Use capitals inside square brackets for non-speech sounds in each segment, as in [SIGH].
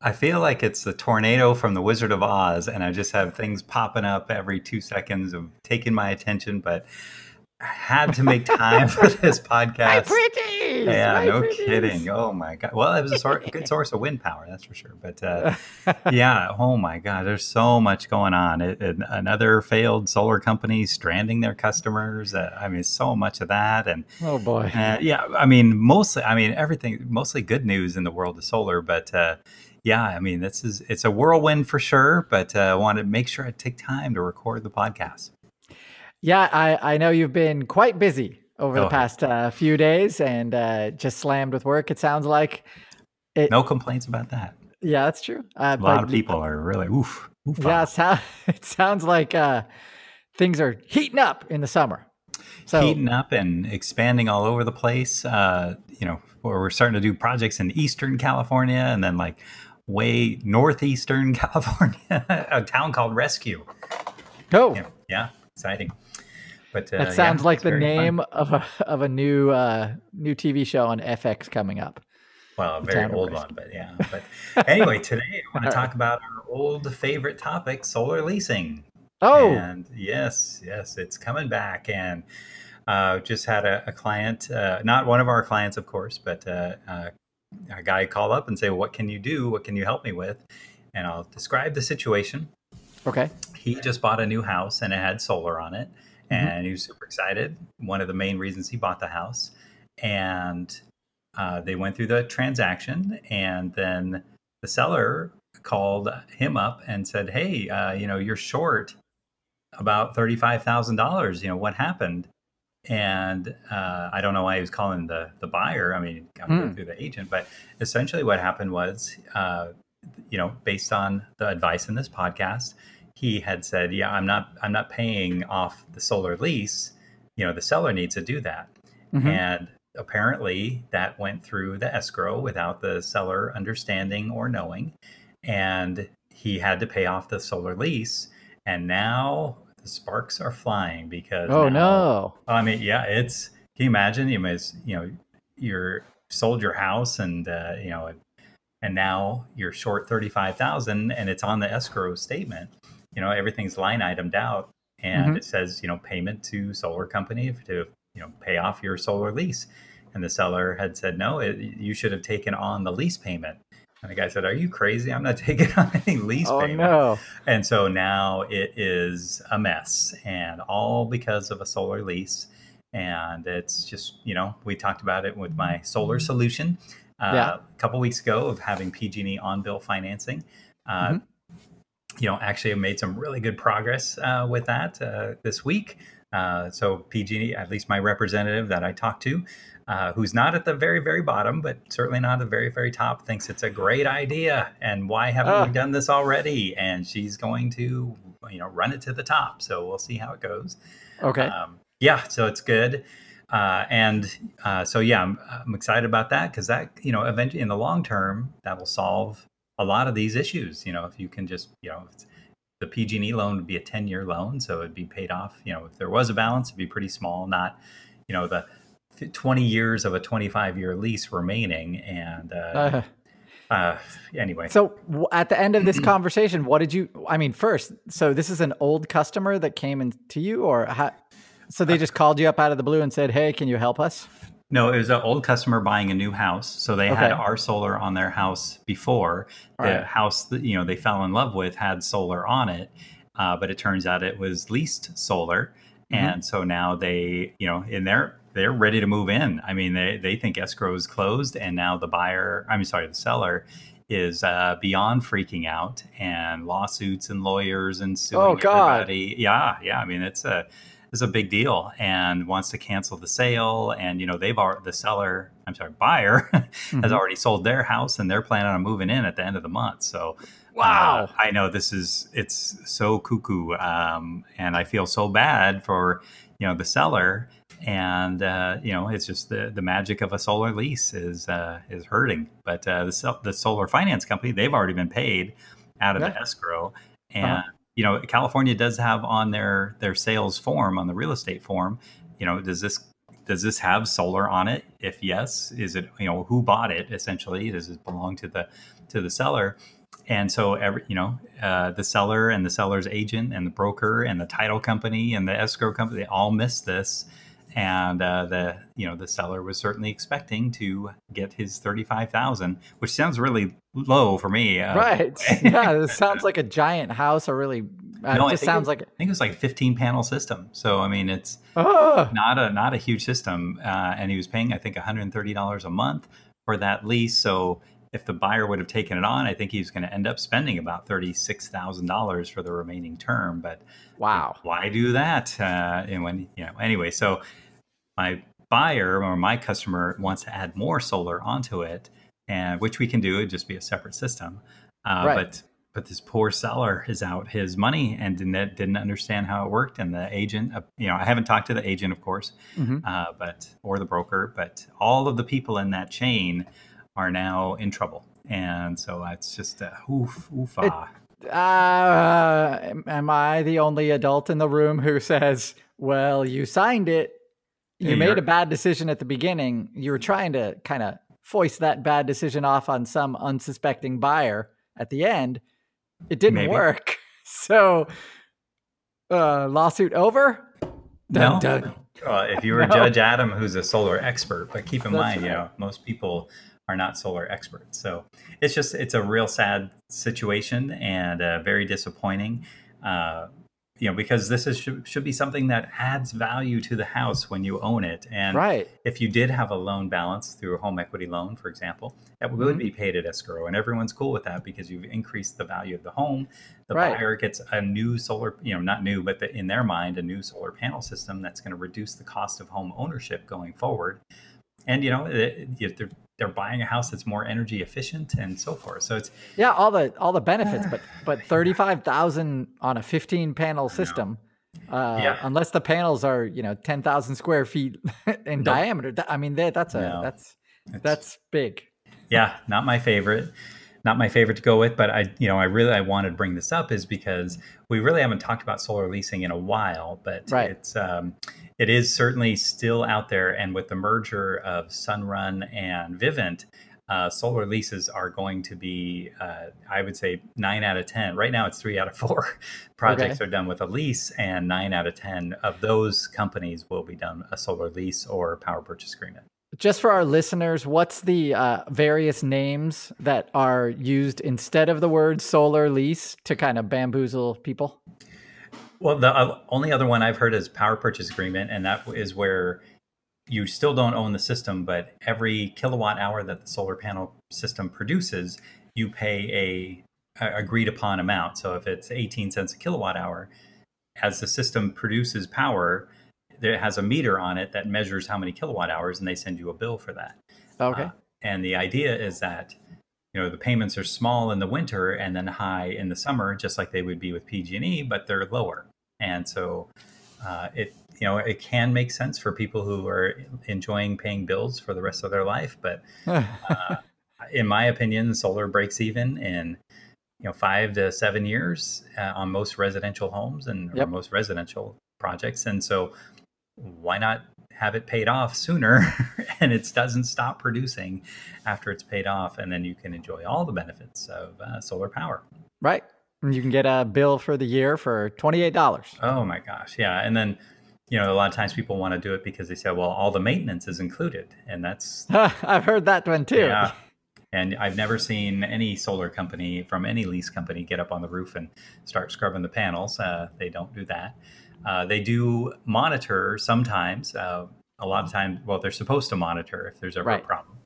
I feel like it's the tornado from the Wizard of Oz, and I just have things popping up every two seconds of taking my attention, but had to make time for [LAUGHS] this podcast. My pretties! Yeah, no pretties. kidding. Oh my god. Well, it was a sor- good source of wind power, that's for sure. But uh, [LAUGHS] yeah, oh my god, there's so much going on. It, it- another failed solar company stranding their customers. Uh, I mean, so much of that, and Oh, boy. uh, yeah, I mean, mostly, I mean, everything, mostly good news in the world of solar, but uh, yeah, I mean, this is it's a whirlwind for sure. But uh, I wanted to make sure I take time to record the podcast. Yeah, I, I know you've been quite busy over the Oh. past uh, few days and uh, just slammed with work, it sounds like. It, No complaints about that. Yeah, that's true. Uh, A lot of people are really oof. oof Yeah, it, sou- [LAUGHS] it sounds like uh, things are heating up in the summer. So, heating up and expanding all over the place. Uh, you know, we're starting to do projects in Eastern California and then like way northeastern [LAUGHS] California, a town called Rescue. oh, yeah exciting. But uh, that yeah, sounds like the very fun. name of a, of a new uh, new TV show on FX coming up. Well, a very old one, but yeah. But anyway, today I want [LAUGHS] to talk about our old favorite topic, solar leasing. Oh, And yes, yes, it's coming back. And uh, just had a, a client, uh, not one of our clients, of course, but uh, uh, a guy call up and say, "What can you do? What can you help me with?" And I'll describe the situation. okay. He just bought a new house and it had solar on it, and he was super excited. One of the main reasons he bought the house, and uh, they went through the transaction, and then the seller called him up and said, "Hey, uh, you know, you're short about thirty-five thousand dollars. You know what happened?" And uh, I don't know why he was calling the the buyer. I mean, got to go Hmm. through the agent, but essentially what happened was, uh, you know, based on the advice in this podcast, he had said, "Yeah, I'm not I'm not paying off the solar lease. You know, the seller needs to do that." Mhm. And apparently that went through the escrow without the seller understanding or knowing. And he had to pay off the solar lease. And now the sparks are flying because Oh, now- no. I mean, yeah, it's can you imagine you you know, you're sold your house and uh, you know and now you're short 35,000 and it's on the escrow statement. You know, everything's line itemed out and Mhm. it says, you know, payment to solar company to, you know, pay off your solar lease. And the seller had said, no, it, you should have taken on the lease payment. And the guy said, are you crazy? I'm not [LAUGHS] taking on any lease Oh, payment. no. And so now it is a mess, and all because of a solar lease. And it's just, you know, we talked about it with my solar solution uh, Yeah. a couple weeks ago of having PG&E on bill financing. Uh, Mhm. You know, actually, made some really good progress uh, with that uh, this week. Uh, so PG&E, at least my representative that I talked to, uh, who's not at the very, very bottom, but certainly not at the very, very top, thinks it's a great idea. And why haven't Ah. we done this already? And she's going to, you know, run it to the top. So we'll see how it goes. Okay. Um, yeah, so it's good. Uh, and uh, so, yeah, I'm, I'm excited about that because that, you know, eventually in the long term, that will solve a lot of these issues. You know, if you can just, you know, it's- the PG&E loan would be a 10 year loan. So it'd be paid off. You know, if there was a balance, it'd be pretty small, not, you know, the 20 years of a 25 year lease remaining. And uh, Uh, uh, anyway, so at the end of this conversation, what did you? I mean, first, so this is an old customer that came in to you, or how, so they just called you up out of the blue and said, "Hey, can you help us?" No, it was an old customer buying a new house. So they had our solar on their house before. The Right. house that you know they fell in love with had solar on it, uh, but it turns out it was leased solar, and so now they, you know, in their they're ready to move in. I mean, they they think escrow is closed, and now the buyer, I'm sorry, the seller is uh, beyond freaking out and lawsuits and lawyers and suing Oh, God. everybody. Yeah, yeah. I mean, it's a it's a big deal, and wants to cancel the sale. And you know, they've already the seller, I'm sorry, buyer [LAUGHS] has Mhm. already sold their house, and they're planning on moving in at the end of the month. So. Wow. uh, I know this is it's so cuckoo, um, and I feel so bad for you know the seller, and uh, you know it's just the the magic of a solar lease is uh, is hurting. But uh, the the solar finance company they've already been paid out of Yeah. the escrow, and Uh-huh. You know California does have on their their sales form on the real estate form, you know does this does this have solar on it? If yes, is it you know who bought it essentially? Does it belong to the to the seller? And so every you know uh, the seller and the seller's agent and the broker and the title company and the escrow company they all miss this, and uh, the you know the seller was certainly expecting to get his thirty five thousand, which sounds really low for me. Uh, right. [LAUGHS] [LAUGHS] yeah, this sounds like a giant house, or really, uh, No, it I just think sounds it- like. I think it was like fifteen panel system. So I mean it's Oh, not a not a huge system, uh, and he was paying I think one hundred and thirty dollars a month for that lease. So if the buyer would have taken it on, I think he's going to end up spending about thirty six thousand dollars for the remaining term. But wow. why do that? Uh, and when you know anyway, so my buyer or my customer wants to add more solar onto it, and which we can do. It'd just be a separate system, uh, Right. but. But this poor seller is out his money and didn't didn't understand how it worked. And the agent, uh, you know, I haven't talked to the agent, of course, Mhm. uh, but or the broker, but all of the people in that chain are now in trouble, and so it's just uh, oof, oof, It- ah. Uh, am- am I the only adult in the room who says, "Well, you signed it. You Yeah, made you're- a bad decision at the beginning. You were trying to kind of foist that bad decision off on some unsuspecting buyer at the end. It didn't Maybe. work. [LAUGHS] So, uh, lawsuit over. Dun, No. dun. Uh, if you were No. Judge Adam, who's a solar expert, but keep in That's mind, you know, most people are not solar experts. So it's just it's a real sad situation and uh, very disappointing. Uh, you know, because this is should, should be something that adds value to the house when you own it. And Right. if you did have a loan balance through a home equity loan, for example, that would Mhm. be paid at escrow, and everyone's cool with that because you've increased the value of the home. The Right. buyer gets a new solar, you know, not new, but the, in their mind, a new solar panel system that's going to reduce the cost of home ownership going forward. And you know, it, it- they're buying a house that's more energy efficient and so forth. So it's Yeah, all the all the benefits, [SIGHS] but but thirty five thousand on a fifteen panel system. Uh, Yeah. Unless the panels are you know ten thousand square feet [LAUGHS] in Nope. diameter. That- I mean, that, that's a No. that's it's- that's big. yeah not my favorite not my favorite to go with but i you know i really i wanted to bring this up is because we really haven't talked about solar leasing in a while but Right. it's um it is certainly still out there and with the merger of sunrun and vivint uh, solar leases are going to be, uh, I would say, nine out of 10. Right now, it's three out of four [LAUGHS] projects are done with a lease, and nine out of 10 of those companies will be done a solar lease or power purchase agreement. Just for our listeners, what's the uh, various names that are used instead of the word solar lease to kind of bamboozle people? Well, the uh, only other one I've heard is power purchase agreement, and that is where you still don't own the system, but every kilowatt hour that the solar panel system produces, you pay a, a agreed upon amount. So if it's 18 cents a kilowatt hour, as the system produces power, there has a meter on it that measures how many kilowatt hours, and they send you a bill for that. Okay. Uh, and the idea is that you know the payments are small in the winter and then high in the summer, just like they would be with PG&E, but they're lower. And so uh, it you know it can make sense for people who are enjoying paying bills for the rest of their life. But [LAUGHS] uh, in my opinion, solar breaks even in you know five to seven years uh, on most residential homes and Yep. or most residential projects. And so why not have it paid off sooner [LAUGHS] and it doesn't stop producing after it's paid off and then you can enjoy all the benefits of uh, solar power right. You can get a bill for the year for $28. oh my gosh yeah and then you know a lot of times people want to do it because they say well all the maintenance is included and that's [LAUGHS] I've heard that one too. yeah And I've never seen any solar company from any lease company get up on the roof and start scrubbing the panels. Uh, they don't do that. Uh, they do monitor sometimes. Uh, a lot of times, well, they're supposed to monitor if there's ever Right. a problem.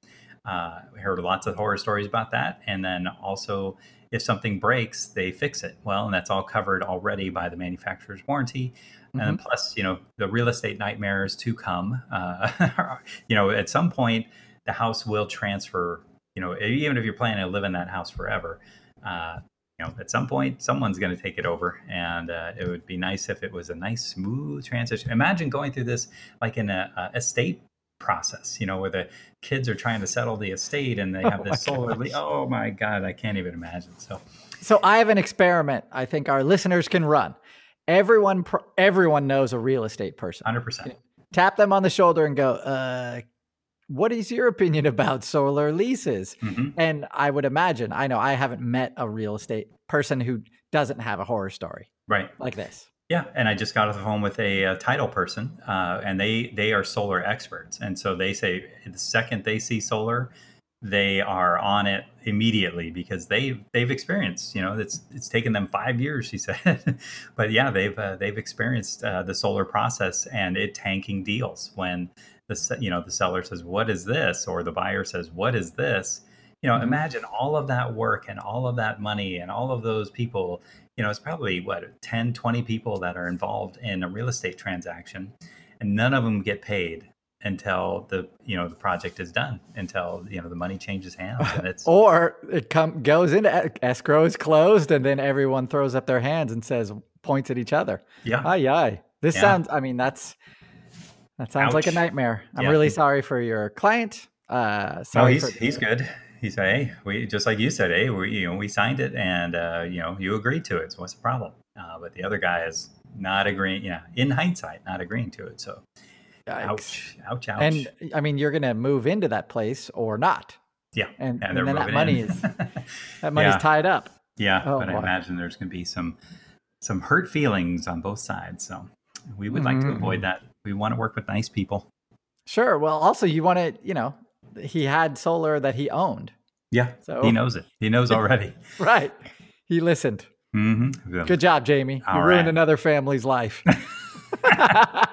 Uh, we heard lots of horror stories about that. And then also, if something breaks, they fix it. Well, and that's all covered already by the manufacturer's warranty. And then plus, you know, the real estate nightmares to come. Uh, [LAUGHS] you know, at some point, the house will transfer. You know, even if you're planning to live in that house forever, uh, you know, at some point, someone's going to take it over, and uh, it would be nice if it was a nice, smooth transition. Imagine going through this like in a, a estate process, you know, where the kids are trying to settle the estate and they [LAUGHS] have Oh this solar. Le- oh my god, I can't even imagine. So, So I have an experiment. I think our listeners can run. Everyone, everyone knows a real estate person. hundred percent. Tap them on the shoulder and go, uh, "What is your opinion [LAUGHS] about solar leases?" hmm And I would imagine, I know I haven't met a real estate person who doesn't have a horror story Right. like this. Yeah, and I just got off the phone with a, uh title person, uh, and they they are solar experts, and so they say the second they see solar, they are on it immediately because they they've experienced. You know, it's it's taken them five years, she [LAUGHS] said, but yeah, they've uh, they've experienced uh, the solar process and it tanking deals when the you know the seller says what is this or the buyer says what is this. You know, Mhm. imagine all of that work and all of that money and all of those people you know, it's probably what 10, 20 people that are involved in a real estate transaction, and none of them get paid until the you know the project is done, until you know the money changes hands, and it's [LAUGHS] Or it come goes into escrow is closed, and then everyone throws up their hands and says, points at each other. yeah, Ay ay. This Yeah. sounds. I mean, that's that sounds like a nightmare. I'm Yeah. really sorry for your client. Uh, no, he's for, he's good. He said, "Hey, we just like you said, hey, we you know we signed it, and uh, you know you agreed to it. So what's the problem?" Uh, but the other guy is not agreeing. Yeah, in hindsight, not agreeing to it. So Yikes. ouch, ouch, ouch. And I mean, you're going to move into that place or not, yeah, and, and and then that money in. is [LAUGHS] that money's Yeah. tied up. Yeah, Oh, but I imagine there's going to be some some hurt feelings on both sides. So we would like to Mhm. avoid that. We want to work with nice people. Sure. Well, also you want to, you know, he had solar that he owned, Yeah, so he knows it. He knows [LAUGHS] already. right. He listened. mm-hmm. Good job, Jamie. You All ruined right. another family's life. [LAUGHS] [LAUGHS]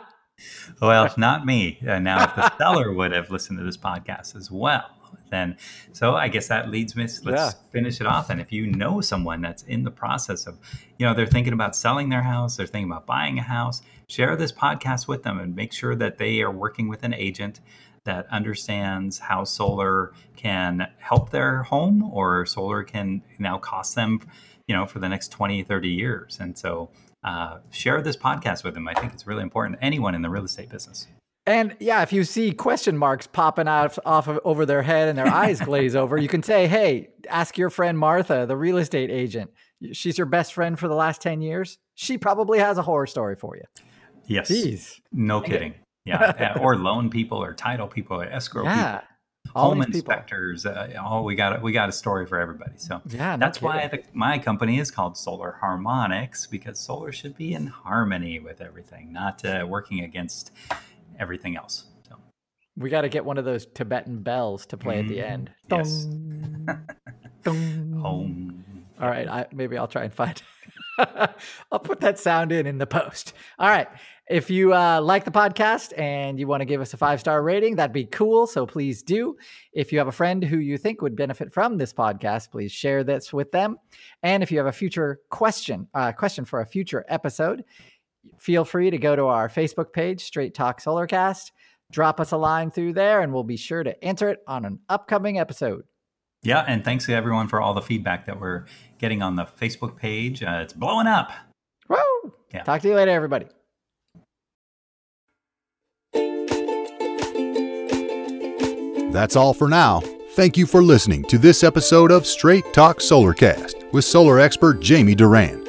Well, not me. Uh, now, if the seller would have listened to this podcast as well, then so I guess that leads me. Let's Yeah. finish it off. And if you know someone that's in the process of, you know, they're thinking about selling their house, they're thinking about buying a house, share this podcast with them and make sure that they are working with an agent that understands how solar can help their home or solar can now cost them, you know, for the next 20, 30 years. And so uh, share this podcast with them. I think it's really important. Anyone in the real estate business. And yeah, if you see question marks popping out off of over their head and their eyes glaze over, you can say, "Hey, ask your friend Martha, the real estate agent. She's your best friend for the last 10 years. She probably has a horror story for you." Yes. Jeez. No kidding. [LAUGHS] Yeah. or loan people or title people or escrow Yeah. people. All Home these people. inspectors. Uh, oh, we got we got a story for everybody. So Yeah, no that's why the, my company is called Solar Harmonics because solar should be in harmony with everything, not uh, working against everything else. So we got to get one of those Tibetan bells to play at the Mm, end. yes. [LAUGHS] Dong. [LAUGHS] All right, I, maybe I'll try and find. [LAUGHS] I'll put that sound in in the post. All right. If you uh, like the podcast and you want to give us a five star rating, that'd be cool. So please do. If you have a friend who you think would benefit from this podcast, please share this with them. And if you have a future question, uh, question for a future episode, feel free to go to our Facebook page, Straight Talk Solarcast. Drop us a line through there, and we'll be sure to answer it on an upcoming episode. Yeah, and thanks to everyone for all the feedback that we're getting on the Facebook page. Uh, it's blowing up. Woo! Yeah. Talk to you later, everybody. That's all for now. Thank you for listening to this episode of Straight Talk Solarcast with solar expert Jamie Duran.